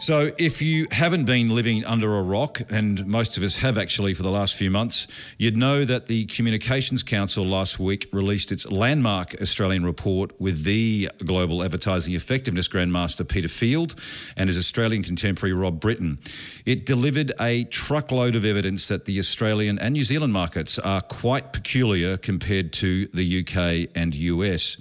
So, if you haven't been living under a rock, and most of us have actually for the last few months, you'd know that the Communications Council last week released its landmark Australian report with the global advertising effectiveness grandmaster Peter Field and his Australian contemporary Rob Brittain. It delivered a truckload of evidence that the Australian and New Zealand markets are quite peculiar compared to the UK and US.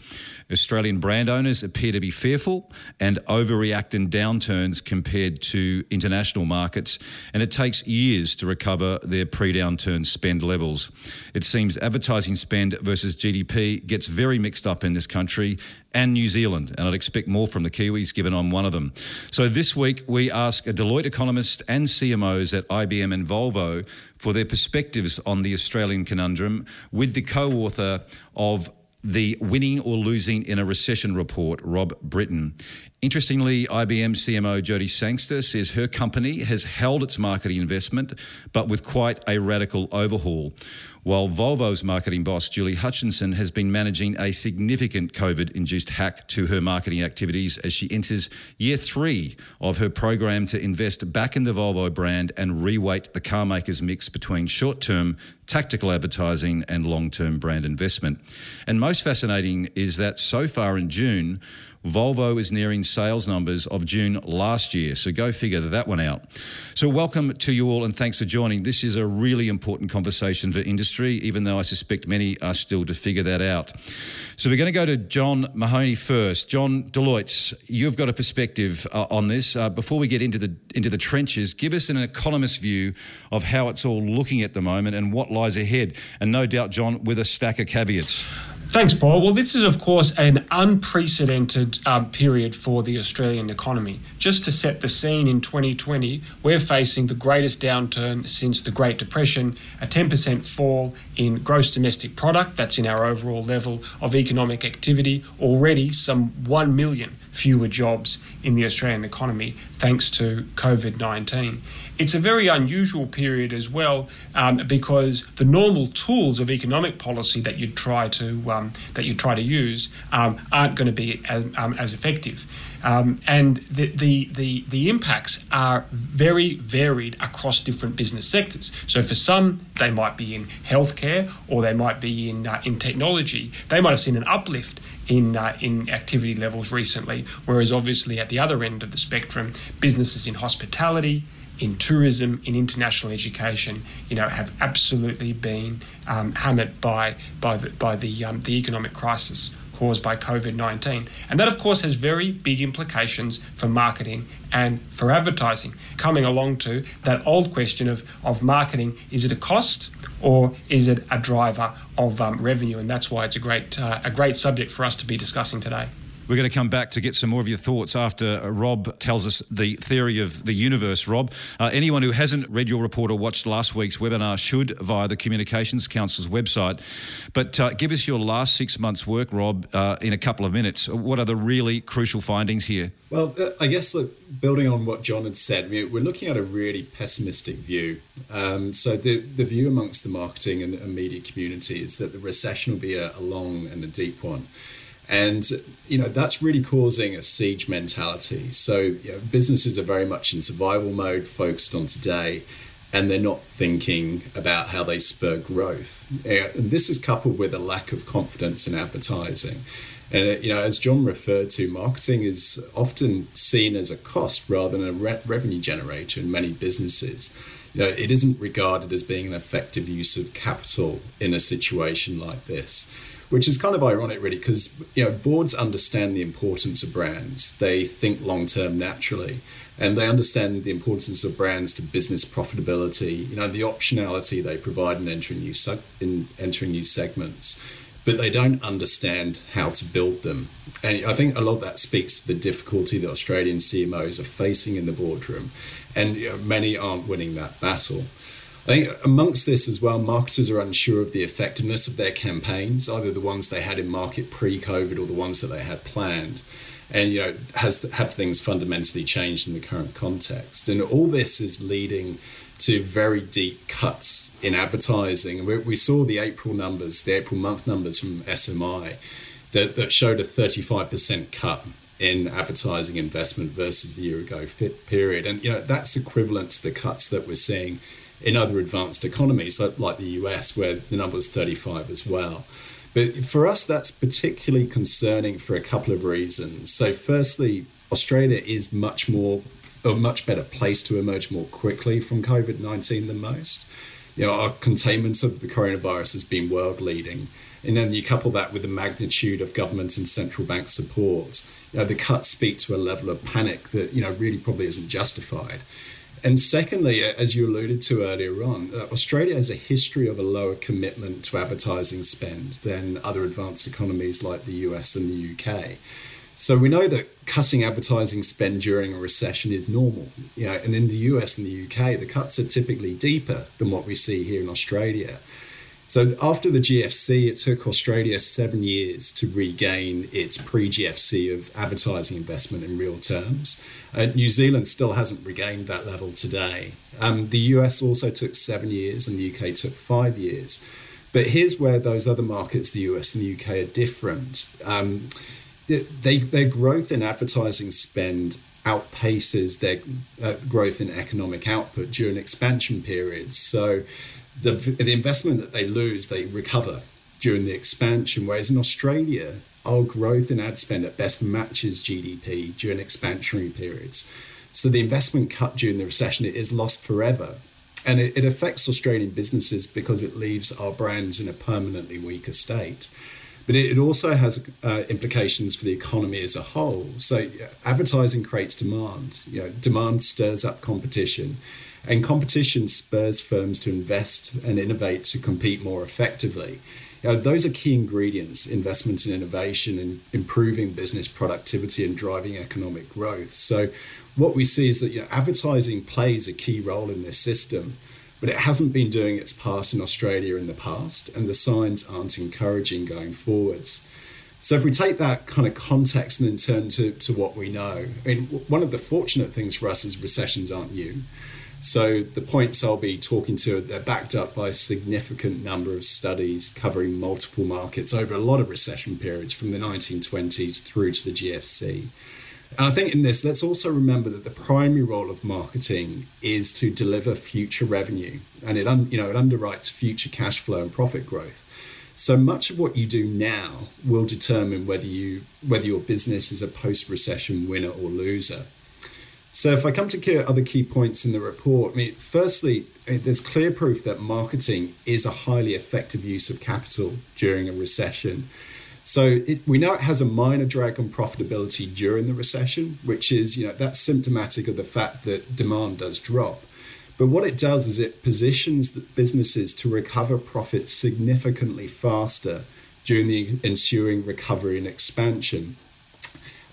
Australian brand owners appear to be fearful and overreact in downturns compared to international markets, and it takes years to recover their pre downturn spend levels. It seems advertising spend versus GDP gets very mixed up in this country and New Zealand, and I'd expect more from the Kiwis given I'm one of them. So this week we ask a Deloitte economist and CMOs at IBM and Volvo for their perspectives on the Australian conundrum with the co author of the winning or losing in a recession report, Rob Brittain. Interestingly, IBM CMO Jodie Sangster says her company has held its marketing investment, but with quite a radical overhaul. While Volvo's marketing boss, Julie Hutchinson, has been managing a significant COVID induced hack to her marketing activities as she enters year three of her program to invest back in the Volvo brand and reweight the carmaker's mix between short term tactical advertising and long term brand investment. And most fascinating is that so far in June, Volvo is nearing sales numbers of June last year. So go figure that one out. So, welcome to you all and thanks for joining. This is a really important conversation for industry, even though I suspect many are still to figure that out. So, we're going to go to John Mahony first. John Deloitte, you've got a perspective uh, on this. Uh, before we get into the, into the trenches, give us an economist view of how it's all looking at the moment and what lies ahead. And no doubt, John, with a stack of caveats. Thanks, Paul. Well, this is, of course, an unprecedented um, period for the Australian economy. Just to set the scene, in 2020, we're facing the greatest downturn since the Great Depression, a 10% fall in gross domestic product. That's in our overall level of economic activity. Already, some 1 million fewer jobs in the Australian economy thanks to COVID 19. It's a very unusual period as well um, because the normal tools of economic policy that you try to um, that you try to use um, aren't going to be as, um, as effective. Um, and the, the, the, the, impacts are very varied across different business sectors. So for some, they might be in healthcare or they might be in, uh, in technology. They might have seen an uplift in uh, in activity levels recently. Whereas obviously at the other end of the spectrum, businesses in hospitality, in tourism, in international education, you know, have absolutely been um, hammered by by the by the um, the economic crisis caused by COVID 19. And that, of course, has very big implications for marketing and for advertising. Coming along to that old question of, of marketing is it a cost or is it a driver of um, revenue? And that's why it's a great, uh, a great subject for us to be discussing today. We're going to come back to get some more of your thoughts after uh, Rob tells us the theory of the universe. Rob, uh, anyone who hasn't read your report or watched last week's webinar should via the Communications Council's website. But uh, give us your last six months' work, Rob, uh, in a couple of minutes. What are the really crucial findings here? Well, uh, I guess look, building on what John had said, we're looking at a really pessimistic view. Um, so the the view amongst the marketing and, and, media community is that the recession will be a, a long and a deep one. And you know that's really causing a siege mentality. So you know, businesses are very much in survival mode, focused on today, and they're not thinking about how they spur growth. And this is coupled with a lack of confidence in advertising. And uh, you know, as John referred to, marketing is often seen as a cost rather than a re- revenue generator in many businesses. You know, it isn't regarded as being an effective use of capital in a situation like this which is kind of ironic, really, because you know boards understand the importance of brands. They think long term naturally, and they understand the importance of brands to business profitability. You know the optionality they provide in entering new in entering new segments. but they don't understand how to build them. And I think a lot of that speaks to the difficulty that Australian CMOs are facing in the boardroom, and you know, many aren't winning that battle. Think amongst this as well, marketers are unsure of the effectiveness of their campaigns, either the ones they had in market pre-COVID or the ones that they had planned. And you know, has have things fundamentally changed in the current context? And all this is leading to very deep cuts in advertising. We, we saw the April numbers, the April month numbers from SMI, that, that showed a 35% cut in advertising investment versus the year ago fit period. And you know that's equivalent to the cuts that we're seeing in other advanced economies like, like the US, where the number is 35 as well. But for us, that's particularly concerning for a couple of reasons. So, firstly, Australia is much more a much better place to emerge more quickly from COVID 19 than most. You know, our containment of the coronavirus has been world leading. And then you couple that with the magnitude of government and central bank support. You know, the cuts speak to a level of panic that, you know, really probably isn't justified. And secondly, as you alluded to earlier on, uh, Australia has a history of a lower commitment to advertising spend than other advanced economies like the US and the UK. So we know that cutting advertising spend during a recession is normal. You know, and in the US and the UK, the cuts are typically deeper than what we see here in Australia. So after the GFC, it took Australia seven years to regain its pre-GFC of advertising investment in real terms. Uh, New Zealand still hasn't regained that level today. Um, the US also took seven years, and the UK took five years. But here's where those other markets, the US and the UK, are different. Um, they, their growth in advertising spend outpaces their uh, growth in economic output during expansion periods. So the, the investment that they lose, they recover during the expansion. Whereas in Australia, our growth in ad spend at best matches GDP during expansionary periods. So the investment cut during the recession it is lost forever. And it, it affects Australian businesses because it leaves our brands in a permanently weaker state. But it, also has uh, implications for the economy as a whole. So advertising creates demand. You know, demand stirs up competition and competition spurs firms to invest and innovate to compete more effectively. You know, those are key ingredients investment in innovation and improving business productivity and driving economic growth. So, what we see is that you know, advertising plays a key role in this system, but it hasn't been doing its part in Australia in the past, and the signs aren't encouraging going forwards. So if we take that kind of context and then turn to, to what we know, I mean, one of the fortunate things for us is recessions aren't new. So the points I'll be talking to, they're backed up by a significant number of studies covering multiple markets over a lot of recession periods from the 1920s through to the GFC. And I think in this, let's also remember that the primary role of marketing is to deliver future revenue, and it un, you know it underwrites future cash flow and profit growth. So much of what you do now will determine whether you whether your business is a post-recession winner or loser. So, if I come to other key points in the report, I mean, firstly, eh, there's clear proof that marketing is a highly effective use of capital during a recession. So it, we know it has a minor drag on profitability during the recession, which is, you know, that's symptomatic of the fact that demand does drop. But what it does is it positions businesses to recover profits significantly faster during the ensuing recovery and expansion.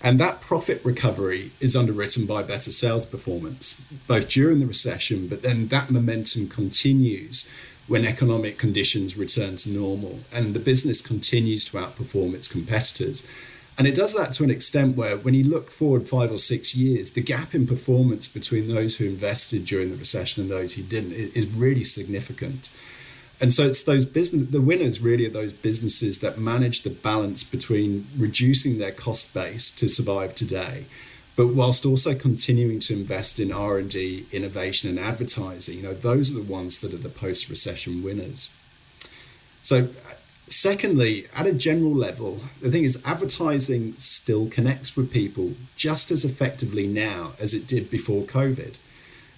And that profit recovery is underwritten by better sales performance, both during the recession, but then that momentum continues when economic conditions return to normal and the business continues to outperform its competitors. And it does that to an extent where, when you look forward five or six years, the gap in performance between those who invested during the recession and those who didn't is really significant. And so it's those business, the winners really are those businesses that manage the balance between reducing their cost base to survive today, but whilst also continuing to invest in R&D, innovation and advertising. You know, those are the ones that are the post-recession winners. So secondly, at a general level, the thing is advertising still connects with people just as effectively now as it did before COVID.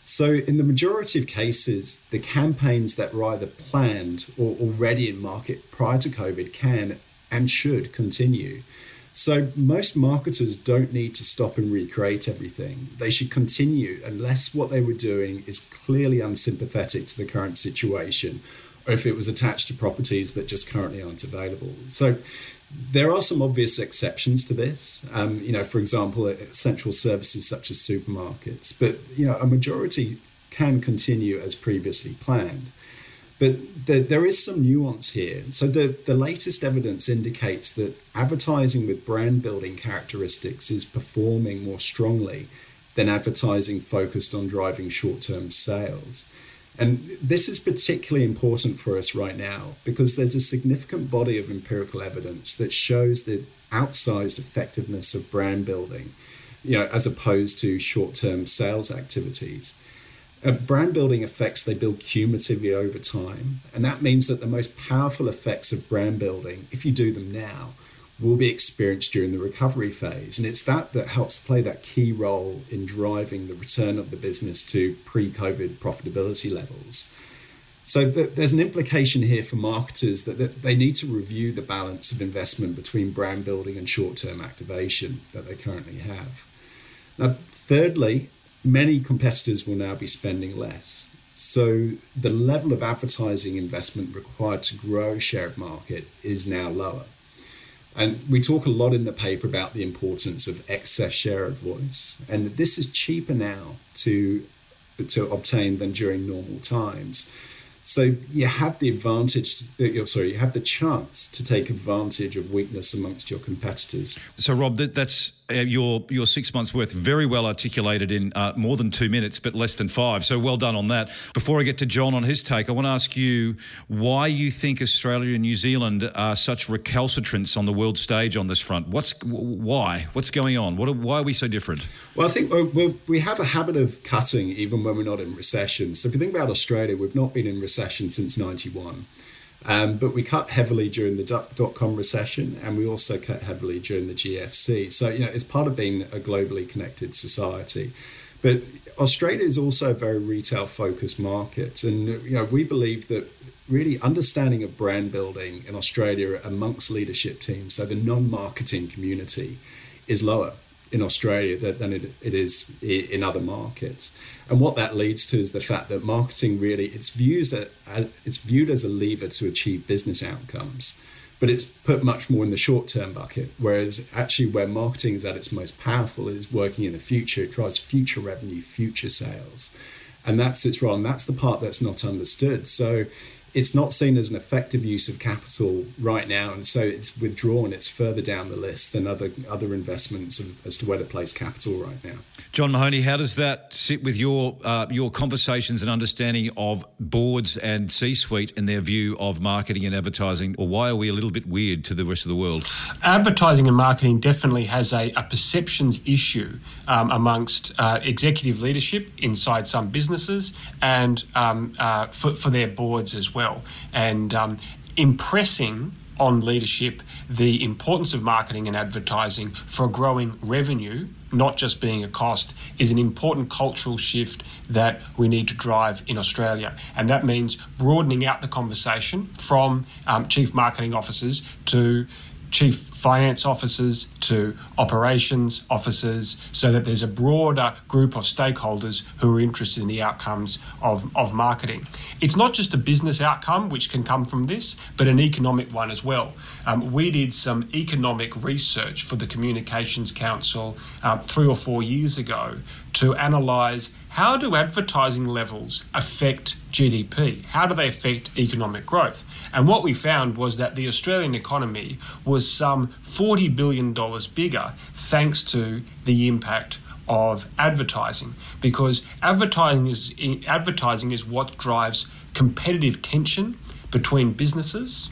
So, in the majority of cases, the campaigns that were either planned or already in market prior to COVID can and should continue. So, most marketers don't need to stop and recreate everything. They should continue unless what they were doing is clearly unsympathetic to the current situation or if it was attached to properties that just currently aren't available. So there are some obvious exceptions to this. Um, you know, for example, essential services such as supermarkets, but you know, a majority can continue as previously planned. But the, there is some nuance here. So the, the latest evidence indicates that advertising with brand building characteristics is performing more strongly than advertising focused on driving short term sales. And this is particularly important for us right now because there's a significant body of empirical evidence that shows the outsized effectiveness of brand building, you know, as opposed to short-term sales activities. Uh, brand building effects they build cumulatively over time, and that means that the most powerful effects of brand building, if you do them now, will be experienced during the recovery phase. And it's that that helps play that key role in driving the return of the business to pre COVID profitability levels. So th- there's an implication here for marketers that, that they need to review the balance of investment between brand building and short term activation that they currently have. Now, thirdly, many competitors will now be spending less. So the level of advertising investment required to grow share of market is now lower. And we talk a lot in the paper about the importance of excess share of voice. And this is cheaper now to, to obtain than during normal times. So you have the advantage, to, uh, sorry, you have the chance to take advantage of weakness amongst your competitors. So, Rob, that, that's uh, your your six months worth very well articulated in uh, more than two minutes, but less than five. So well done on that. Before I get to John on his take, I want to ask you why you think Australia and New Zealand are such recalcitrants on the world stage on this front. What's why? What's going on? What? Are, why are we so different? Well, I think we we have a habit of cutting even when we're not in recession. So if you think about Australia, we've not been in recession since '91. Um, but we cut heavily during the dot com recession, and we also cut heavily during the GFC. So, you know, it's part of being a globally connected society. But Australia is also a very retail focused market. And, you know, we believe that really understanding of brand building in Australia amongst leadership teams, so the non marketing community, is lower in Australia than it, it is in other markets. And what that leads to is the fact that marketing really it's viewed as, it's viewed as a lever to achieve business outcomes, but it's put much more in the short term bucket. Whereas actually, where marketing is at its most powerful is working in the future. It drives future revenue, future sales, and that's its role. And that's the part that's not understood. So it's not seen as an effective use of capital right now, and so it's withdrawn. It's further down the list than other other investments as to where to place capital right now. John Mahony, how does that sit with your uh, your conversations and understanding of boards and C-suite and their view of marketing and advertising, or why are we a little bit weird to the rest of the world? Advertising and marketing definitely has a, a perceptions issue um, amongst uh, executive leadership inside some businesses and um, uh, for, for their boards as well well, and um, impressing on leadership the importance of marketing and advertising for growing revenue, not just being a cost, is an important cultural shift that we need to drive in Australia. And that means broadening out the conversation from um, chief marketing officers to chief finance officers to operations officers so that there's a broader group of stakeholders who are interested in the outcomes of, of marketing. It's not just a business outcome which can come from this, but an economic one as well. Um, we did some economic research for the Communications Council uh, three or four years ago to analyse how do advertising levels affect GDP? How do they affect economic growth? And what we found was that the Australian economy was some $40 billion bigger thanks to the impact of advertising because advertising is advertising is what drives competitive tension between businesses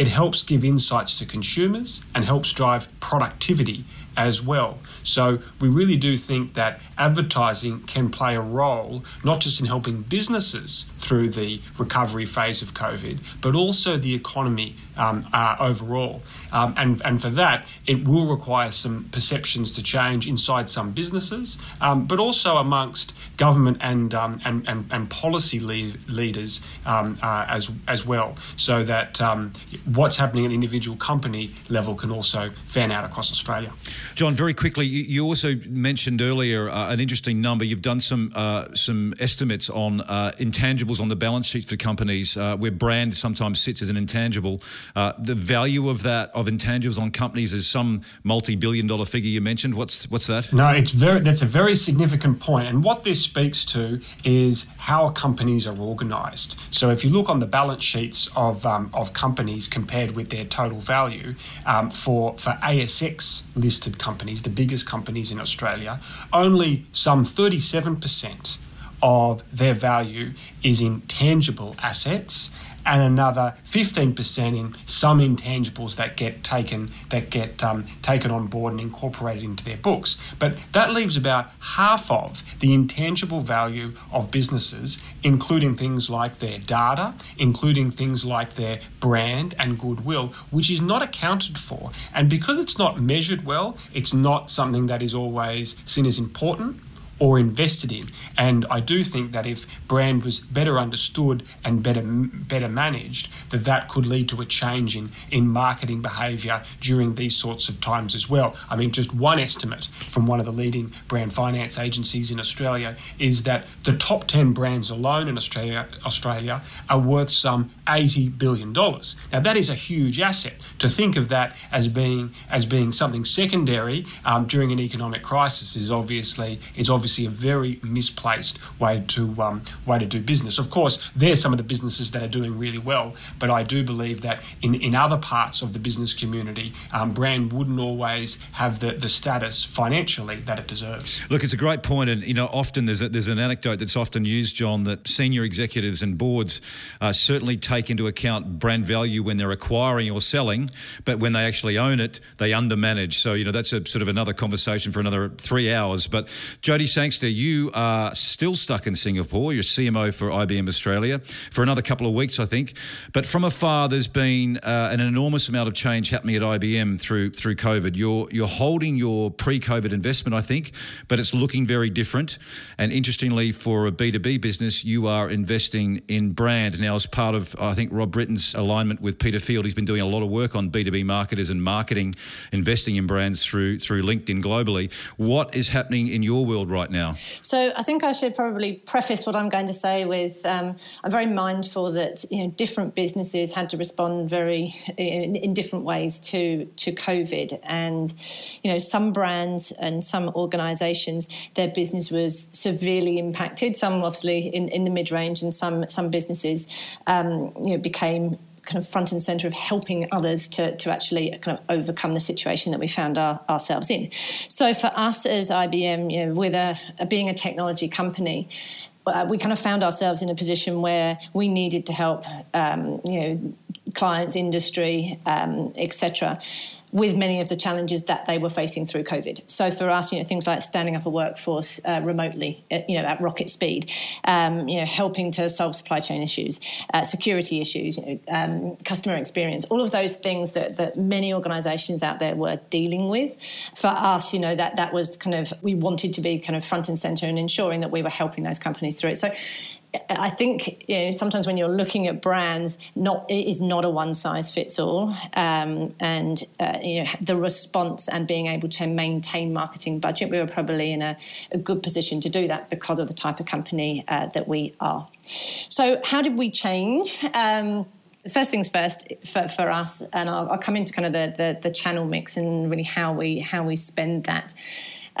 it helps give insights to consumers and helps drive productivity as well. So we really do think that advertising can play a role not just in helping businesses through the recovery phase of COVID, but also the economy um, uh, overall. Um, and, and for that, it will require some perceptions to change inside some businesses, um, but also amongst government and, um, and, and, and, policy leaders um, uh, as, as well, so that um, what's happening at individual company level can also fan out across Australia. John, very quickly, you, also mentioned earlier uh, an interesting number. You've done some uh, some estimates on uh, intangibles on the balance sheet for companies, uh, where brand sometimes sits as an intangible. Uh, the value of that of intangibles on companies is some multi-billion dollar figure you mentioned. What's what's that? No, it's very that's a very significant point, and what this speaks to is how companies are organised. So if you look on the balance sheets of um, of companies compared with their total value um, for for ASX listed companies, the biggest companies in Australia, only some 37% of their value is in tangible assets and another 15% in some intangibles that get taken that get um, taken on board and incorporated into their books. But that leaves about half of the intangible value of businesses, including things like their data, including things like their brand and goodwill, which is not accounted for. And because it's not measured well, it's not something that is always seen as important or invested in. And I do think that if brand was better understood and better better managed, that that could lead to a change in, in marketing behaviour during these sorts of times as well. I mean, just one estimate from one of the leading brand finance agencies in Australia is that the top 10 brands alone in Australia, Australia are worth some $80 billion. Now, that is a huge asset. To think of that as being, as being something secondary um, during an economic crisis is obviously, is obviously obviously a very misplaced way to um, way to do business. Of course, there's some of the businesses that are doing really well, but I do believe that in, in other parts of the business community, um, brand wouldn't always have the, the status financially that it deserves. Look, it's a great point, and you know, often there's a, there's an anecdote that's often used, John, that senior executives and boards uh, certainly take into account brand value when they're acquiring or selling, but when they actually own it, they undermanage. So you know, that's a sort of another conversation for another three hours. But Jodie Sangster, you are still stuck in Singapore. You're CMO for IBM Australia for another couple of weeks, I think. But from afar, there's been uh, an enormous amount of change happening at IBM through through COVID. You're you're holding your pre-COVID investment, I think, but it's looking very different. And interestingly, for a B2B business, you are investing in brand now as part of I think Rob Brittain's alignment with Peter Field. He's been doing a lot of work on B2B marketers and marketing, investing in brands through through LinkedIn globally. What is happening in your world right right now? So I think I should probably preface what I'm going to say with um, I'm very mindful that you know different businesses had to respond very in, in different ways to to COVID, and you know some brands and some organisations their business was severely impacted. Some obviously in, in the mid range, and some some businesses um, you know became kind of front and center of helping others to, to actually kind of overcome the situation that we found our, ourselves in. So for us as IBM, you know, with a, a being a technology company, uh, we kind of found ourselves in a position where we needed to help, um, you know, clients, industry, um, etc with many of the challenges that they were facing through COVID. So for us, you know, things like standing up a workforce uh, remotely, at, uh, you know, at rocket speed, um, you know, helping to solve supply chain issues, uh, security issues, you know, um, customer experience, all of those things that, that many organisations out there were dealing with. For us, you know, that that was kind of we wanted to be kind of front and centre and ensuring that we were helping those companies through it. So I think you know, sometimes when you're looking at brands, not it is not a one size fits all, um, and uh, you know the response and being able to maintain marketing budget, we were probably in a, a good position to do that because of the type of company uh, that we are. So, how did we change? Um, first things first for, for us, and I'll, I'll, come into kind of the, the, the channel mix and really how we how we spend that.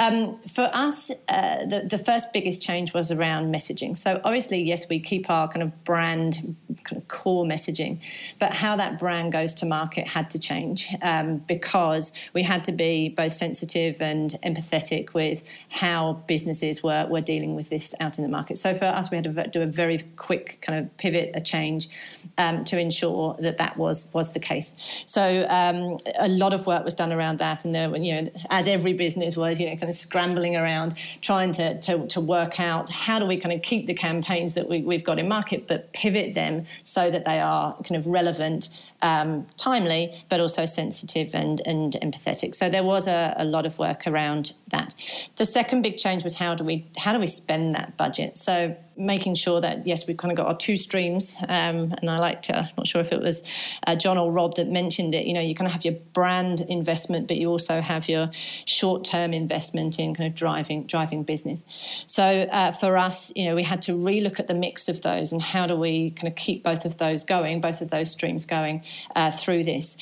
Um, for us, uh, the, the first biggest change was around messaging. So obviously, yes, we keep our kind of brand kind of core messaging, but how that brand goes to market had to change um, because we had to be both sensitive and empathetic with how businesses were, were dealing with this out in the market. So for us, we had to do a very quick kind of pivot, a change um, to ensure that that was was the case. So um, a lot of work was done around that, and there, you know, as every business was, you know, kind of scrambling around trying to, to, to work out how do we kind of keep the campaigns that we, we've got in market, but pivot them so that they are kind of relevant um, timely, but also sensitive and, and empathetic. So there was a, a, lot of work around that. The second big change was how do we how do we spend that budget? So making sure that yes, we've kind of got our two streams, um, and I like to. Not sure if it was uh, John or Rob that mentioned it. You know, you kind of have your brand investment, but you also have your short term investment in kind of driving driving business. So uh, for us, you know, we had to relook at the mix of those and how do we kind of keep both of those going, both of those streams going uh, through this.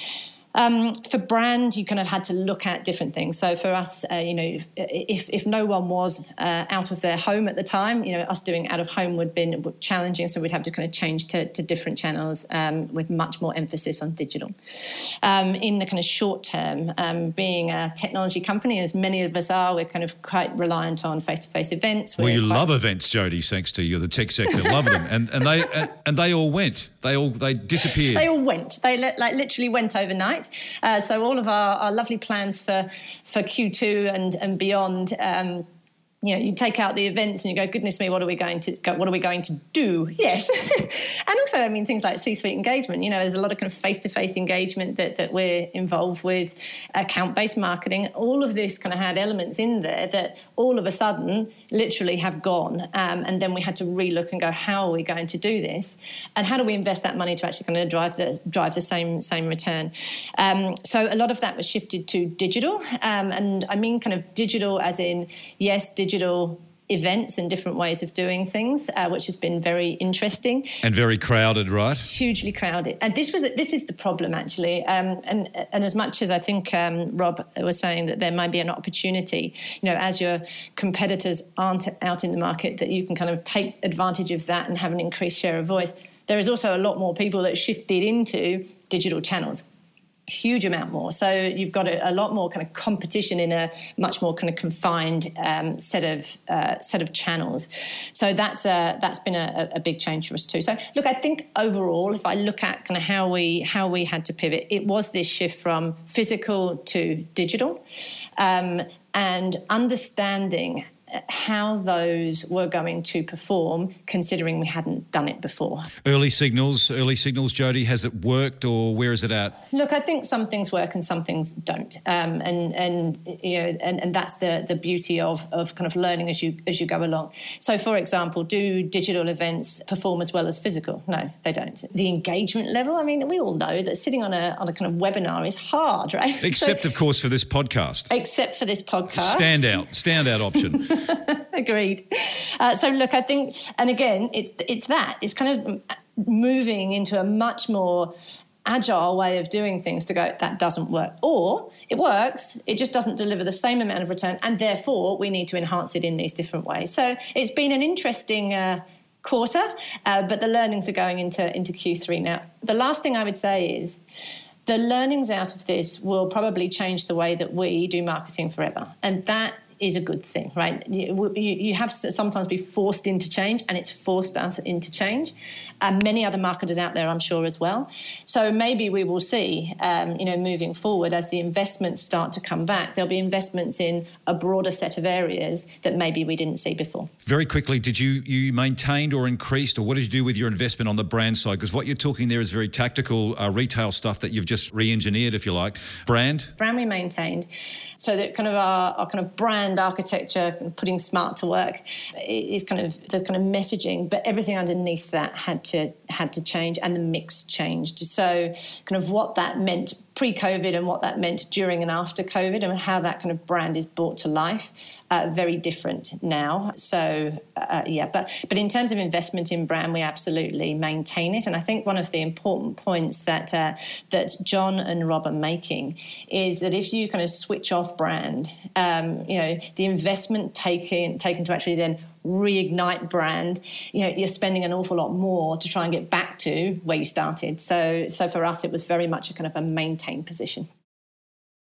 Um, for brand, you kind of had to look at different things. So for us, uh, you know, if, if, if no one was uh, out of their home at the time, you know, us doing out of home would have been challenging. So we'd have to kind of change to, to different channels um, with much more emphasis on digital. Um, in the kind of short term, um, being a technology company, as many of us are, we're kind of quite reliant on face-to-face events. We're well, you love events, Jodie. Thanks to you, the tech sector, love them, and and they and, and they all went. They all they disappeared. They all went. They like literally went overnight. Uh, so all of our, our lovely plans for for Q2 and and beyond. Um, you know, you take out the events and you go, goodness me, what are we going to go, what are we going to do? Yes, and also, I mean, things like C-suite engagement. You know, there's a lot of kind of face-to-face engagement that that we're involved with, account-based marketing. All of this kind of had elements in there that all of a sudden, literally, have gone. Um, and then we had to relook and go, how are we going to do this, and how do we invest that money to actually kind of drive the drive the same same return? Um, so a lot of that was shifted to digital, um, and I mean, kind of digital as in yes, digital digital events and different ways of doing things, uh, which has been very interesting and very crowded, right? Hugely crowded, and this was this is the problem actually. Um, and and as much as I think um, Rob was saying that there might be an opportunity, you know, as your competitors aren't out in the market, that you can kind of take advantage of that and have an increased share of voice. There is also a lot more people that shifted into digital channels huge amount more. So you've got a, a, lot more kind of competition in a much more kind of confined um, set of uh, set of channels. So that's a, that's been a, a, big change for us too. So look, I think overall, if I look at kind of how we how we had to pivot, it was this shift from physical to digital, um, and understanding how those were going to perform, considering we hadn't done it before. Early signals, early signals, Jodie. Has it worked, or where is it at? Look, I think some things work and some things don't, um, and and you know, and, and that's the the beauty of of kind of learning as you as you go along. So, for example, do digital events perform as well as physical? No, they don't. The engagement level. I mean, we all know that sitting on a on a kind of webinar is hard, right? Except, so, of course, for this podcast. Except for this podcast. Standout, standout option. Agreed. Uh, so look, I think, and again, it's it's that it's kind of moving into a much more agile way of doing things to go that doesn't work. Or it works it just doesn't deliver the same amount of return and therefore we need to enhance it in these different ways. So it's been an interesting uh, quarter uh, but the learnings are going into into q3 now the last thing i would say is the learnings out of this will probably change the way that we do marketing forever. And that is a good thing, right? You, you, have sometimes be forced into change, and it's forced us into change. And many other marketers out there, I'm sure, as well. So maybe we will see, um, you know, moving forward as the investments start to come back, there'll be investments in a broader set of areas that maybe we didn't see before. Very quickly, did you you maintained or increased, or what did you do with your investment on the brand side? Because what you're talking there is very tactical uh, retail stuff that you've just re-engineered, if you like. Brand, brand we maintained, so that kind of our, our kind of brand architecture and putting smart to work is kind of the kind of messaging, but everything underneath that had to had to change and the mix changed. So kind of what that meant pre-COVID and what that meant during and after COVID and how that kind of brand is brought to life. Uh, very different now. So uh, yeah, but but in terms of investment in brand, we absolutely maintain it. And I think one of the important points that uh, that John and Rob are making is that if you kind of switch off brand, um, you know, the investment taken taken to actually then reignite brand, you know, you're spending an awful lot more to try and get back to where you started. So, so for us, it was very much a kind of a maintained position.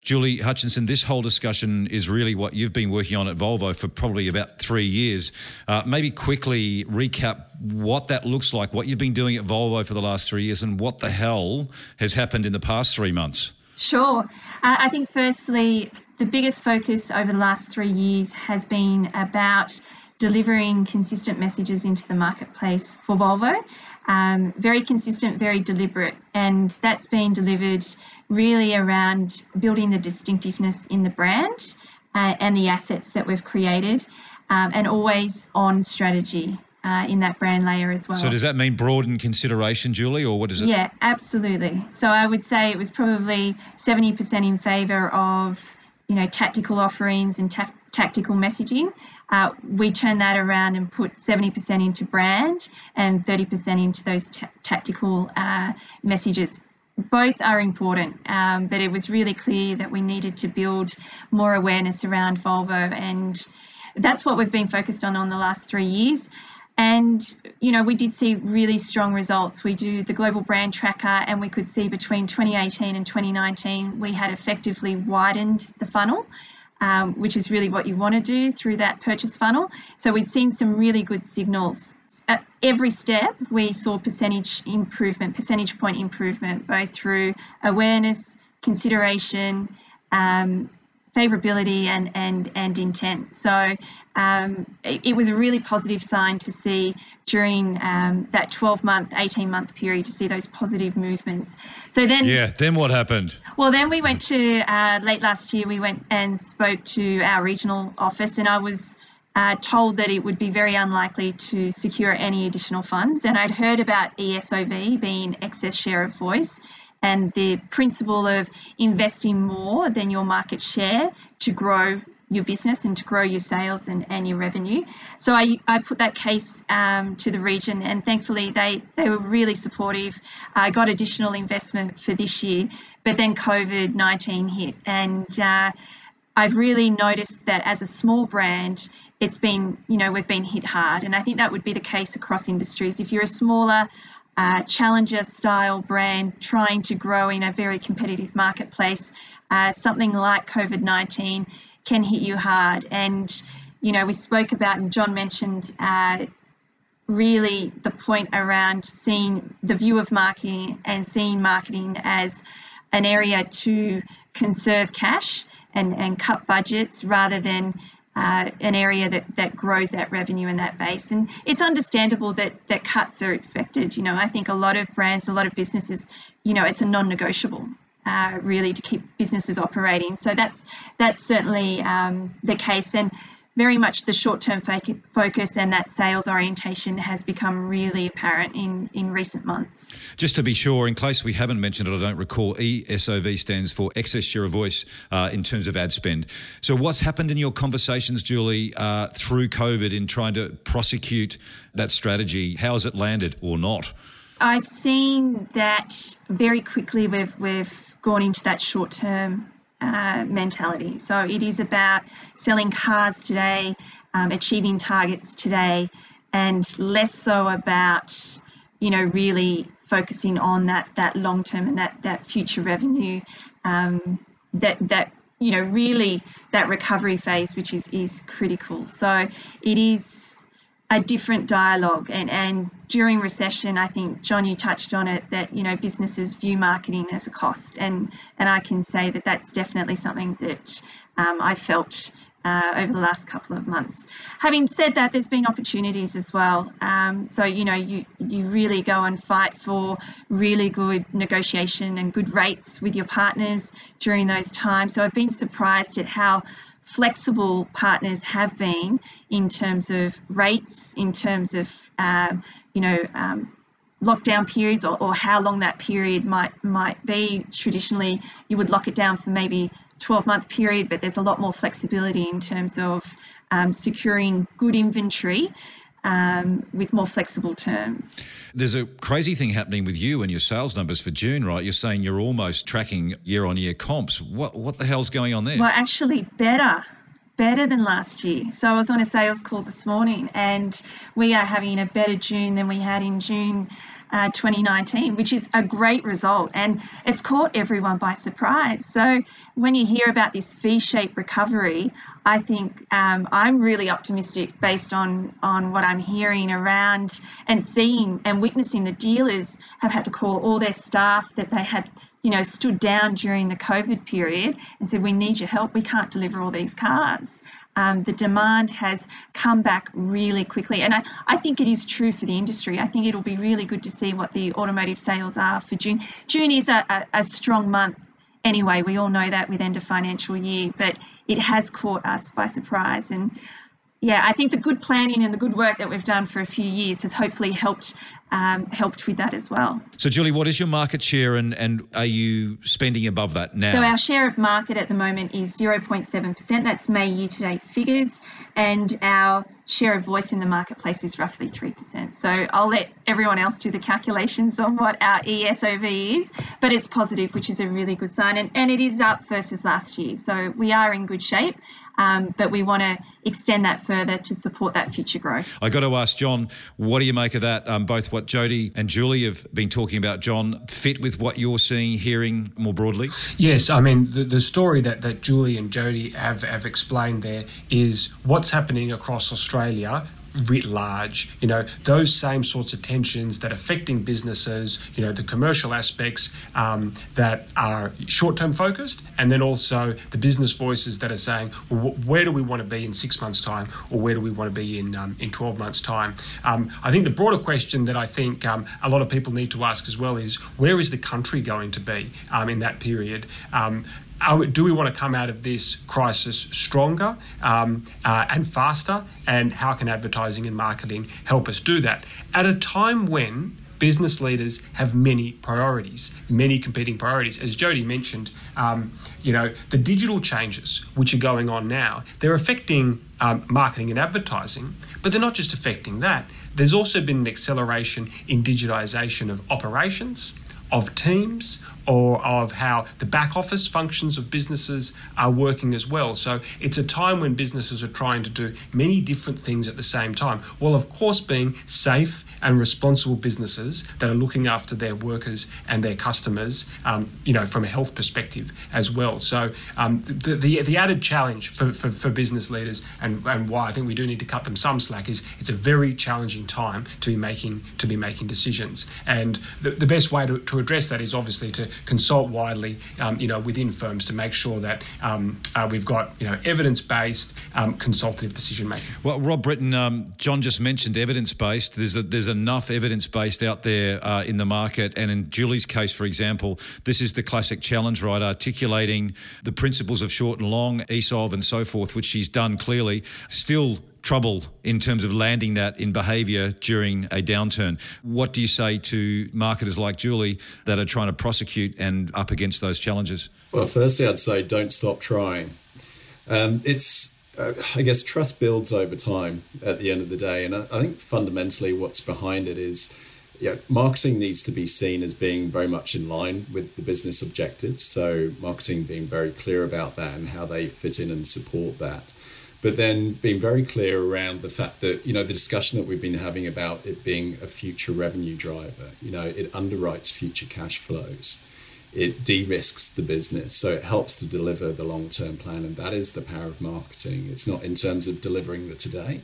Julie Hutchinson, this whole discussion is really what you've been working on at Volvo for probably about three years. Uh, maybe quickly recap what that looks like, what you've been doing at Volvo for the last three years, and what the hell has happened in the past three months. Sure. Uh, I think, firstly, the biggest focus over the last three years has been about delivering consistent messages into the marketplace for Volvo. Um, very consistent, very deliberate, and that's been delivered really around building the distinctiveness in the brand uh, and the assets that we've created, um, and always on strategy. Uh, in that brand layer as well. So does that mean broaden consideration, Julie, or what is it? Yeah, absolutely. So I would say it was probably 70% in favour of you know tactical offerings and ta- tactical messaging. Uh, we turn that around and put 70% into brand and 30% into those tactical uh, messages. Both are important, um, but it was really clear that we needed to build more awareness around Volvo, and that's what we've been focused on on the last three years. And, you know, we did see really strong results. We do the global brand tracker, and we could see between 2018 and 2019, we had effectively widened the funnel, um, which is really what you want to do through that purchase funnel. So we'd seen some really good signals. At every step, we saw percentage improvement, percentage point improvement, both through awareness, consideration, um, favorability and and and intent. So um, it, it, was a really positive sign to see during um, that 12 month, 18 month period to see those positive movements. So then, yeah, then what happened? Well, then we went to uh, late last year. We went and spoke to our regional office, and I was. Uh, told that it would be very unlikely to secure any additional funds. And I'd heard about ESOV being excess share of voice and the principle of investing more than your market share to grow your business and to grow your sales and, and your revenue. So I, I put that case um, to the region, and thankfully they, they were really supportive. I got additional investment for this year, but then COVID 19 hit. And uh, I've really noticed that as a small brand, it's been, you know, we've been hit hard. And I think that would be the case across industries. If you're a smaller, uh, challenger style brand trying to grow in a very competitive marketplace, uh, something like COVID 19 can hit you hard. And, you know, we spoke about, and John mentioned uh, really the point around seeing the view of marketing and seeing marketing as an area to conserve cash and, and cut budgets rather than uh, an area that, that grows that revenue and that base. And it's understandable that that cuts are expected. You know, I think a lot of brands, a lot of businesses, you know, it's a non-negotiable. Uh, really, to keep businesses operating, so that's that's certainly um, the case. And very much the short-term focus and that sales orientation has become really apparent in, in recent months. Just to be sure, in case we haven't mentioned it, I don't recall, ESOV stands for excess share of voice uh, in terms of ad spend. So what's happened in your conversations, Julie, uh, through COVID in trying to prosecute that strategy? How has it landed or not? I've seen that very quickly we've, we've gone into that short-term uh, mentality. So it is about selling cars today, um, achieving targets today, and less so about, you know, really focusing on that that long term and that that future revenue. Um, that that you know really that recovery phase, which is is critical. So it is a different dialogue and, and during recession i think john you touched on it that you know businesses view marketing as a cost and and i can say that that's definitely something that um, i felt uh, over the last couple of months. Having said that, there's been opportunities as well. Um, so you know, you you really go and fight for really good negotiation and good rates with your partners during those times. So I've been surprised at how flexible partners have been in terms of rates, in terms of um, you know um, lockdown periods, or, or, how long that period might might be. Traditionally, you would lock it down for maybe 12 month period, but there's a lot more flexibility in terms of um, securing good inventory um, with more flexible terms. There's a crazy thing happening with you and your sales numbers for June, right? You're saying you're almost tracking year on year comps. What, what the hell's going on there? Well, actually, better. Better than last year. So I was on a sales call this morning, and we are having a better June than we had in June uh, 2019, which is a great result. And it's caught everyone by surprise. So when you hear about this V-shaped recovery, I think um, I'm really optimistic based on on what I'm hearing around and seeing and witnessing. The dealers have had to call all their staff that they had you know, stood down during the COVID period and said, "We need your help. We can't deliver all these cars." um, the demand has come back really quickly. And I, I think it is true for the industry. I think it'll be really good to see what the automotive sales are for June. June is a, a, a strong month anyway. We all know that with end of financial year, but it has caught us by surprise. And yeah, I think the good planning and the good work that we've done for a few years has hopefully helped um, helped with that as well. So, Julie, what is your market share, and and are you spending above that now? So, our share of market at the moment is zero point seven percent. That's May year to date figures, and our share of voice in the marketplace is roughly three percent. So, I'll let everyone else do the calculations on what our ESOV is, but it's positive, which is a really good sign, and and it is up versus last year. So, we are in good shape. Um, but we want to extend that further to support that future growth. I got to ask John, what do you make of that? Um, both what Jodie and Julie have been talking about, John, fit with what you're seeing, hearing more broadly? Yes, I mean the, the story that, that Julie and Jodie have, have explained there is what's happening across Australia writ large. You know, those same sorts of tensions that affecting businesses, you know, the commercial aspects um, that are short term focused, and then also the business voices that are saying, well, where do we want to be in six months' time, or where do we want to be in, um, in 12 months' time? Um, I think the broader question that I think um, a lot of people need to ask as well is where is the country going to be um, in that period? Um, do we want to come out of this crisis stronger um, uh, and faster? And how can advertising and marketing help us do that at a time when business leaders have many priorities, many competing priorities. As Jodie mentioned, um, you know the digital changes which are going on now they're affecting um, marketing and advertising, but they're not just affecting that. There's also been an acceleration in digitization of operations, of teams, or of how the back office functions of businesses are working as well. So it's a time when businesses are trying to do many different things at the same time, while of course being safe and responsible businesses that are looking after their workers and their customers, um, you know, from a health perspective as well. So um, the, the, the added challenge for, for, for business leaders and, and why I think we do need to cut them some slack is it's a very challenging time to be making to be making decisions. And the, the best way to, to address that is obviously to consult widely, um, you know, within firms to make sure that um, uh, we've got you know evidence-based um, consultative decision making. Well, Rob Brittain, um, John just mentioned evidence-based. There's a, there's enough evidence-based out there uh, in the market, and in Julie's case, for example, this is the classic challenge, right? Articulating the principles of short and long, ESOV, and so forth, which she's done clearly. Still trouble in terms of landing that in behaviour during a downturn. What do you say to marketers like Julie that are trying to prosecute and up against those challenges? Well, firstly, I'd say don't stop trying. Um, it's, uh, I guess, trust builds over time at the end of the day. And I, I think fundamentally what's behind it is yeah, marketing needs to be seen as being very much in line with the business objectives. So, marketing being very clear about that and how they fit in and support that but then being very clear around the fact that you know the discussion that we've been having about it being a future revenue driver you know it underwrites future cash flows. It de-risks the business. So it helps to deliver the long-term plan and that is the power of marketing. It's not in terms of delivering the today.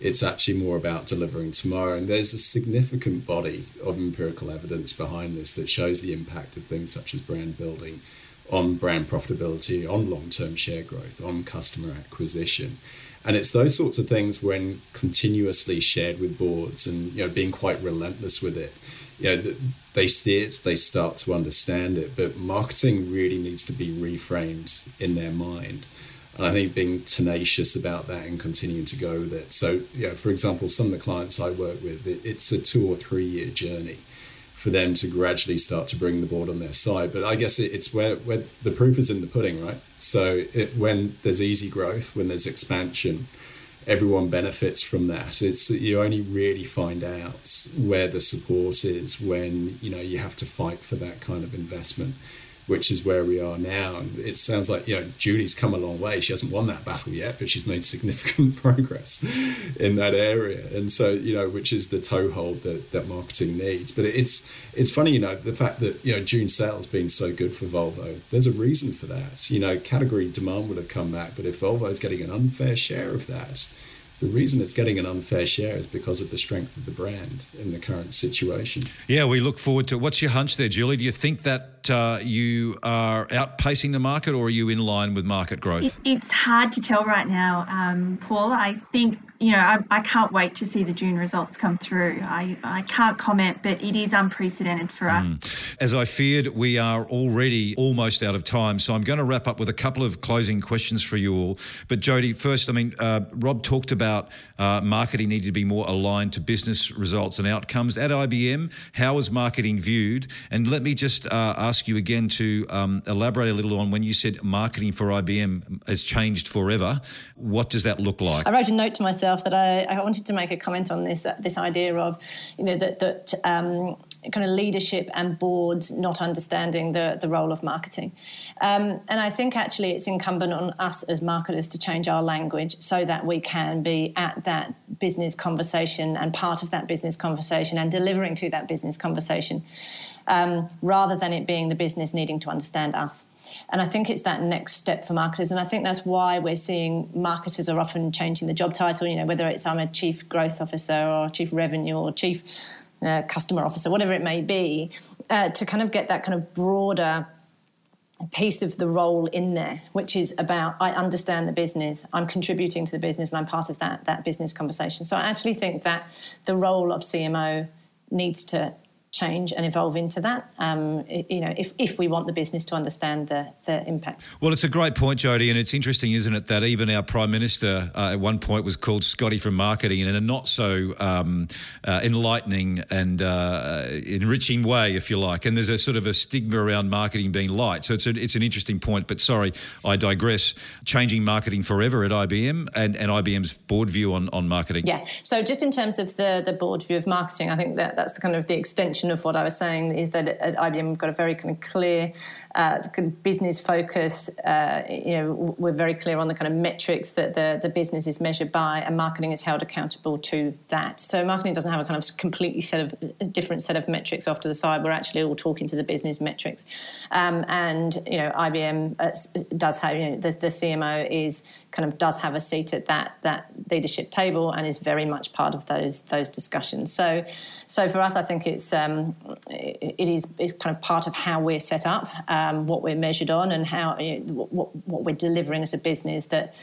It's actually more about delivering tomorrow. And there's a significant body of empirical evidence behind this that shows the impact of things such as brand building on brand profitability, on long term share growth, on customer acquisition. And it's those sorts of things when continuously shared with boards and you know being quite relentless with it. You know, they see it, they start to understand it, but marketing really needs to be reframed in their mind. And I think being tenacious about that and continuing to go with it. So, you know, for example, some of the clients I work with, it, it's a two or three year journey for them to gradually start to bring the board on their side. But I guess it's where, where the proof is in the pudding, right? So it, when there's easy growth, when there's expansion, everyone benefits from that. It's you only really find out where the support is when you know you have to fight for that kind of investment which is where we are now. And it sounds like, you know, Julie's come a long way. She hasn't won that battle yet, but she's made significant progress in that area. And so, you know, which is the toehold that, that marketing needs. But it's it's funny, you know, the fact that, you know, June sales being so good for Volvo, there's a reason for that. You know, category demand would have come back, but if Volvo is getting an unfair share of that, the reason it's getting an unfair share is because of the strength of the brand in the current situation. Yeah, we look forward to. What's your hunch there, Julie? Do you think that uh, you are outpacing the market, or are you in line with market growth? It, it's hard to tell right now, um, Paul. I think you know, I, I, can't wait to see the June results come through. I, I can't comment, but it is unprecedented for us. Mm. As I feared, we are already almost out of time. So I'm going to wrap up with a couple of closing questions for you all. But Jodie, first, I mean, uh, Rob talked about uh, marketing needed to be more aligned to business results and outcomes. At IBM, how is marketing viewed? And let me just uh, ask you again to um, elaborate a little on when you said marketing for IBM has changed forever. What does that look like? I wrote a note to myself that I, I wanted to make a comment on this this idea of, you know, that that um, kind of leadership and boards not understanding the, the role of marketing. Um, and I think actually it's incumbent on us as marketers to change our language so that we can be at that business conversation and part of that business conversation and delivering to that business conversation um, rather than it being the business needing to understand us. And I think it's that next step for marketers. And I think that's why we're seeing marketers are often changing the job title, you know, whether it's I'm a chief growth officer or chief revenue or chief uh, customer officer, whatever it may be, uh, to kind of get that kind of broader piece of the role in there, which is about I understand the business, I'm contributing to the business, and I'm part of that that business conversation. So I actually think that the role of CMO needs to change and evolve into that. Um, you know, if, if we want the business to understand the, the impact. Well, it's a great point, Jodie, and it's interesting, isn't it, that even our Prime Minister uh, at one point was called Scotty from marketing in a not so um, uh, enlightening and uh, enriching way, if you like. And there's a sort of a stigma around marketing being light. So it's, a, it's an interesting point, but sorry, I digress. Changing marketing forever at IBM and, and IBM's board view on, on marketing. Yeah. So just in terms of the, the board view of marketing, I think that that's the kind of the extension of what I was saying is that uh, at IBM we've got a very kind of clear uh, business focus. Uh, you know, we're very clear on the kind of metrics that the, the business is measured by, and marketing is held accountable to that. So marketing doesn't have a kind of completely set of different set of metrics off to the side. We're actually all talking to the business metrics, um, and you know, IBM uh, does have you know the, the CMO is kind of does have a seat at that that leadership table and is very much part of those those discussions. So, so for us, I think it's um, it is it's kind of part of how we're set up. Um, um, what we're measured on and how you know, what, what we're delivering as a business that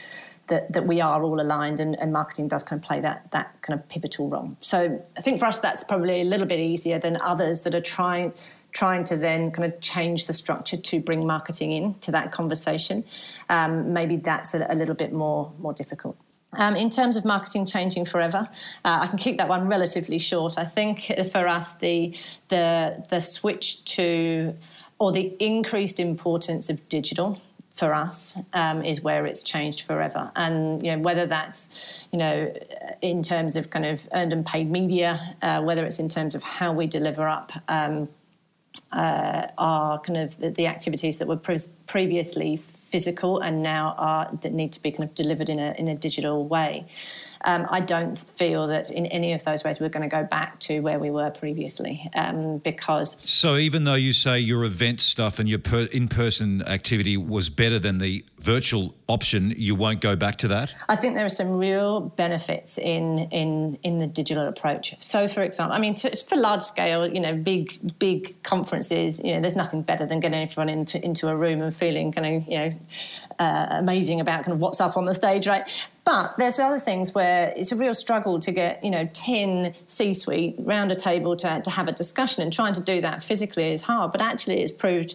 that, that we are all aligned and, and, marketing does kind of play that that kind of pivotal role. So I think for us that's probably a little bit easier than others that are trying trying to then kind of change the structure to bring marketing in to that conversation. Um, maybe that's a, a, little bit more more difficult. Um, in terms of marketing changing forever, uh, I can keep that one relatively short. I think for us the the the switch to or the increased importance of digital for us um, is where it's changed forever. And you know whether that's you know in terms of kind of earned and paid media, uh, whether it's in terms of how we deliver up. Um, uh, kind of the, the activities that were pre- previously physical and now are that need to be kind of delivered in a in a digital way. Um, I don't feel that in any of those ways we're going to go back to where we were previously um, because. So even though you say your event stuff and your per- in-person activity was better than the virtual option, you won't go back to that. I think there are some real benefits in in in the digital approach. So, for example, I mean, to, for large scale, you know, big big conferences, you know, there's nothing better than getting everyone into into a room and feeling kind of you know uh, amazing about kind of what's up on the stage, right? But there's other things where it's a real struggle to get, you know, 10 C suite round a table to, to have a discussion and trying to do that physically is hard, but actually it's proved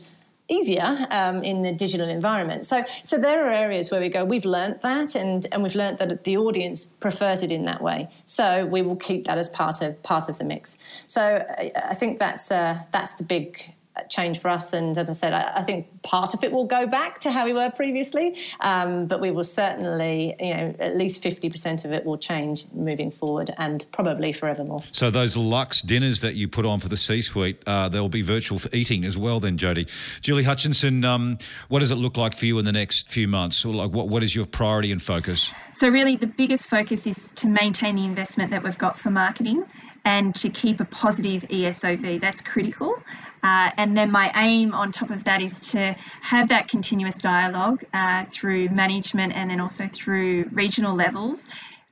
easier um, in the digital environment. So, so there are areas where we go, we've learnt that and, and we've learnt that the audience prefers it in that way. So we will keep that as part of part of the mix. So I, I think that's, uh, that's the big change for us. And as I said, I, I, think part of it will go back to how we were previously, um, but we will certainly, you know, at least 50% of it will change moving forward and probably forevermore. So those luxe dinners that you put on for the C-suite, uh, they'll be virtual for eating as well then, Jodie. Julie Hutchinson, um, what does it look like for you in the next few months? Or like what, what is your priority and focus? So really the biggest focus is to maintain the investment that we've got for marketing and to keep a positive ESOV. That's critical. Uh, and then my aim on top of that is to have that continuous dialogue uh, through management and then also through regional levels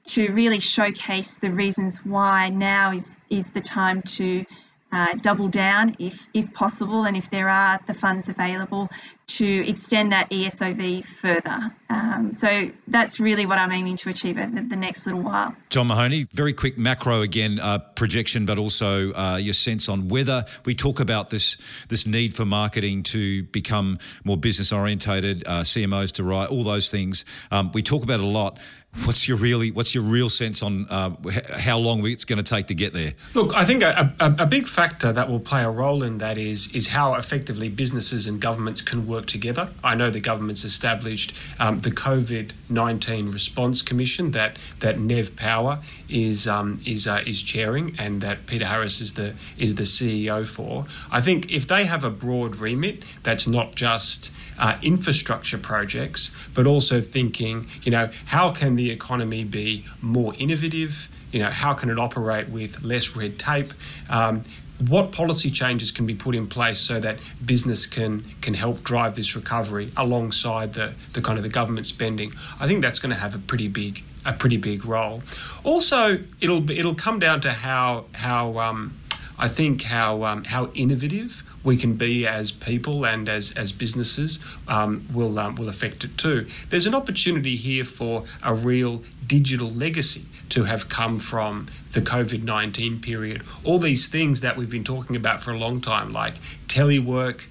to really showcase the reasons why now is is the time to uh, double down if if possible and if there are the funds available to extend that ESOV further. Um, so that's really what I'm aiming to achieve over the next little while. John Mahony, very quick macro again uh, projection, but also uh, your sense on whether we talk about this this need for marketing to become more business orientated, uh, CMOs to write all those things. Um, we talk about a lot. What's your really what's your real sense on uh, how long it's going to take to get there? Look, I think a, a, a, big factor that will play a role in that is is how effectively businesses and governments can work together. I know the government's established um, the COVID nineteen response commission that that Nev Power is um, is uh, is chairing and that Peter Harris is the is the CEO for. I think if they have a broad remit, that's not just uh, infrastructure projects, but also thinking, you know, how can the economy be more innovative? You know, how can it operate with less red tape? Um, what policy changes can be put in place so that business can can help drive this recovery alongside the, the kind of the government spending? I think that's going to have a pretty big a pretty big role. Also, it'll it'll come down to how how um, I think how um, how innovative we can be as people and as, as businesses um, will, um, will affect it too. There's an opportunity here for a real digital legacy to have come from the COVID 19 period. All these things that we've been talking about for a long time, like telework,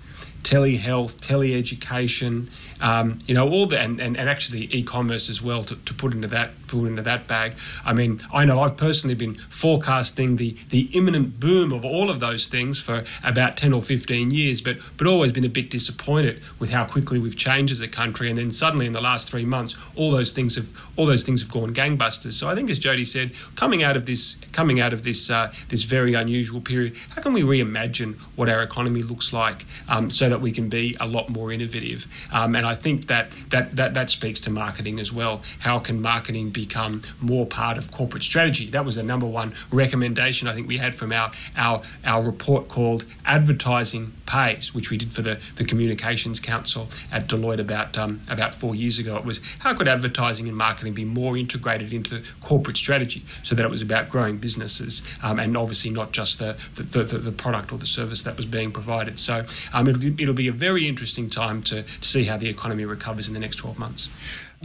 telehealth, teleeducation, um, you know, all the and, and, and actually e-commerce as well to, to put into that put into that bag. I mean, I know I've personally been forecasting the the imminent boom of all of those things for about ten or fifteen years, but but always been a bit disappointed with how quickly we've changed as a country. And then suddenly in the last three months, all those things have all those things have gone gangbusters. So I think, as Jodie said, coming out of this coming out of this uh, this very unusual period, how can we reimagine what our economy looks like um, so that we can be a lot more innovative? Um, and I I think that, that, that, that speaks to marketing as well. How can marketing become more part of corporate strategy? That was the number one recommendation I think we had from our, our, our report called Advertising Pays, which we did for the, the Communications Council at Deloitte about, um, about four years ago. It was how could advertising and marketing be more integrated into corporate strategy so that it was about growing businesses um, and obviously not just the, the, the, the, product or the service that was being provided. So um, it'll, it'll be a very interesting time to, to see how the economy recovers in the next 12 months.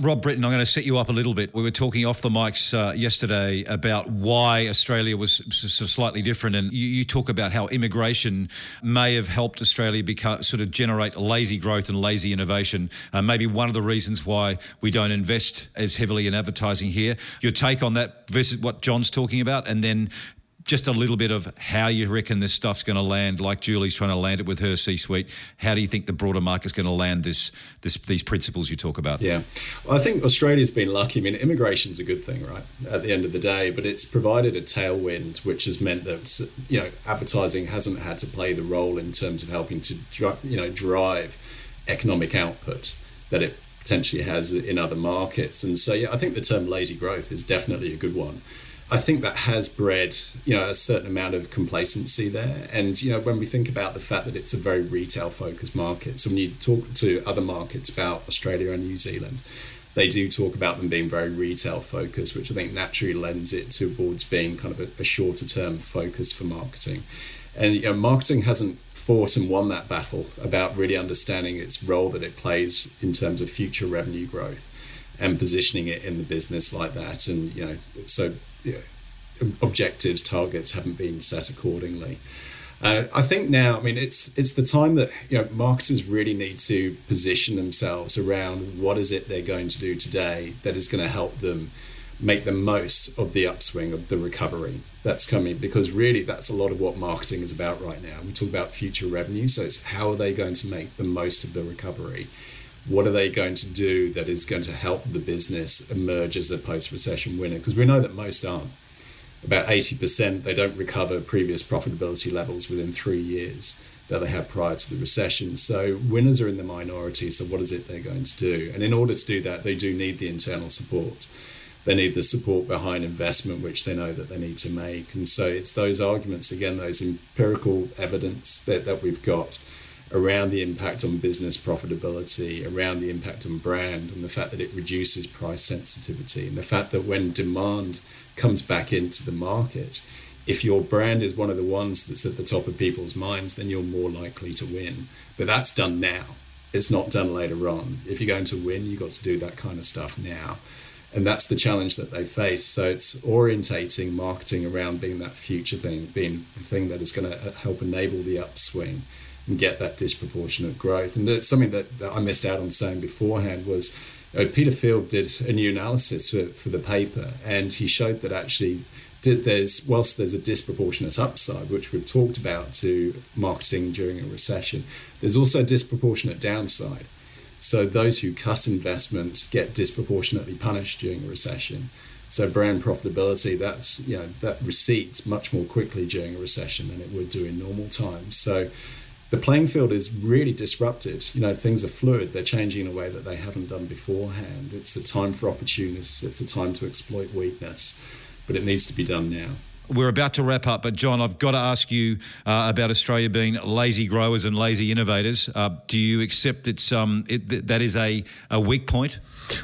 Rob Brittain, I'm going to set you up a little bit. We were talking off the mics uh, yesterday about why Australia was slightly different, and you, you, talk about how immigration may have helped Australia become sort of generate lazy growth and lazy innovation. Uh, maybe one of the reasons why we don't invest as heavily in advertising here. Your take on that versus what John's talking about, and then just a little bit of how you reckon this stuff's going to land, like Julie's trying to land it with her C-suite. How do you think the broader market's going to land this, this these principles you talk about? Yeah, well, I think Australia's been lucky. I mean, immigration's a good thing, right? At the end of the day, but it's provided a tailwind, which has meant that you know advertising hasn't had to play the role in terms of helping to you know drive economic output that it potentially has in other markets. And so, yeah, I think the term lazy growth is definitely a good one. I think that has bred, you know, a certain amount of complacency there. And, you know, when we think about the fact that it's a very retail focused market, so when you talk to other markets about Australia and New Zealand, they do talk about them being very retail focused, which I think naturally lends it towards being kind of a, a shorter term focus for marketing. And, you know, marketing hasn't fought and won that battle about really understanding its role that it plays in terms of future revenue growth and positioning it in the business like that. And, you know, so you know, objectives, targets haven't been set accordingly. Uh, I think now, I mean, it's it's the time that you know marketers really need to position themselves around what is it they're going to do today that is going to help them make the most of the upswing of the recovery that's coming because really that's a lot of what marketing is about right now. We talk about future revenue, so it's how are they going to make the most of the recovery what are they going to do that is going to help the business emerge as a post recession winner? Because we know that most aren't. About 80% they don't recover previous profitability levels within three years that they had prior to the recession. So winners are in the minority. So what is it they're going to do? And in order to do that, they do need the internal support. They need the support behind investment, which they know that they need to make. And so it's those arguments, again, those empirical evidence that, that we've got around the impact on business profitability, around the impact on brand, and the fact that it reduces price sensitivity, and the fact that when demand comes back into the market, if your brand is one of the ones that's at the top of people's minds, then you're more likely to win. But that's done now. It's not done later on. If you're going to win, you've got to do that kind of stuff now. And that's the challenge that they face. So it's orientating marketing around being that future thing, being the thing that is going to uh, help enable the upswing and get that disproportionate growth. And something that, that I missed out on saying beforehand was uh, Peter Field did a new analysis for, for the paper, and he showed that actually did there's whilst there's a disproportionate upside, which we've talked about to marketing during a recession, there's also a disproportionate downside. So those who cut investment get disproportionately punished during a recession. So brand profitability, that's you know that recedes much more quickly during a recession than it would do in normal times. So the playing field is really disrupted. You know, things are fluid. They're changing in a way that they haven't done beforehand. It's a time for opportunists. It's a time to exploit weakness but it needs to be done now. We're about to wrap up, but John, I've got to ask you uh, about Australia being lazy growers and lazy innovators. Uh, do you accept it's um, it, that is a, a weak point?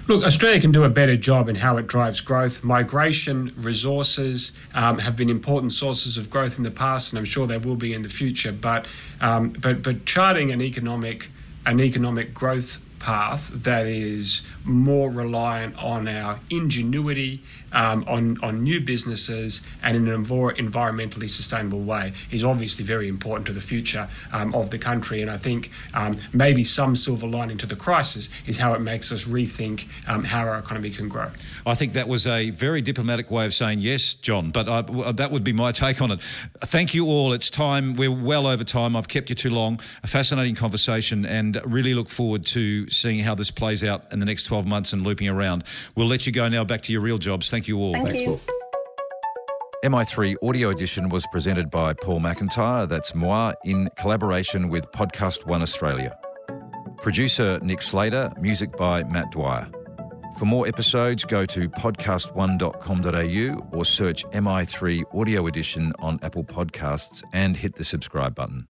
Look, Australia can do a better job in how it drives growth. Migration, resources um, have been important sources of growth in the past, and I'm sure they will be in the future. But um, but but charting an economic an economic growth path that is more reliant on our ingenuity, um, on, on new businesses, and in a more environmentally sustainable way is obviously very important to the future um, of the country. And I think um, maybe some silver lining to the crisis is how it makes us rethink um, how our economy can grow. I think that was a very diplomatic way of saying yes, John, but I, that would be my take on it. Thank you all. It's time. We're well over time. I've kept you too long. A fascinating conversation and really look forward to seeing how this plays out in the next 12 months and looping around. We'll let you go now back to your real jobs. Thank you all. Thank Thanks, you. Paul. MI3 Audio Edition was presented by Paul McIntyre, that's moi, in collaboration with Podcast One Australia. Producer Nick Slater, music by Matt Dwyer. For more episodes, go to podcast1.com.au or search MI3 Audio Edition on Apple Podcasts and hit the subscribe button.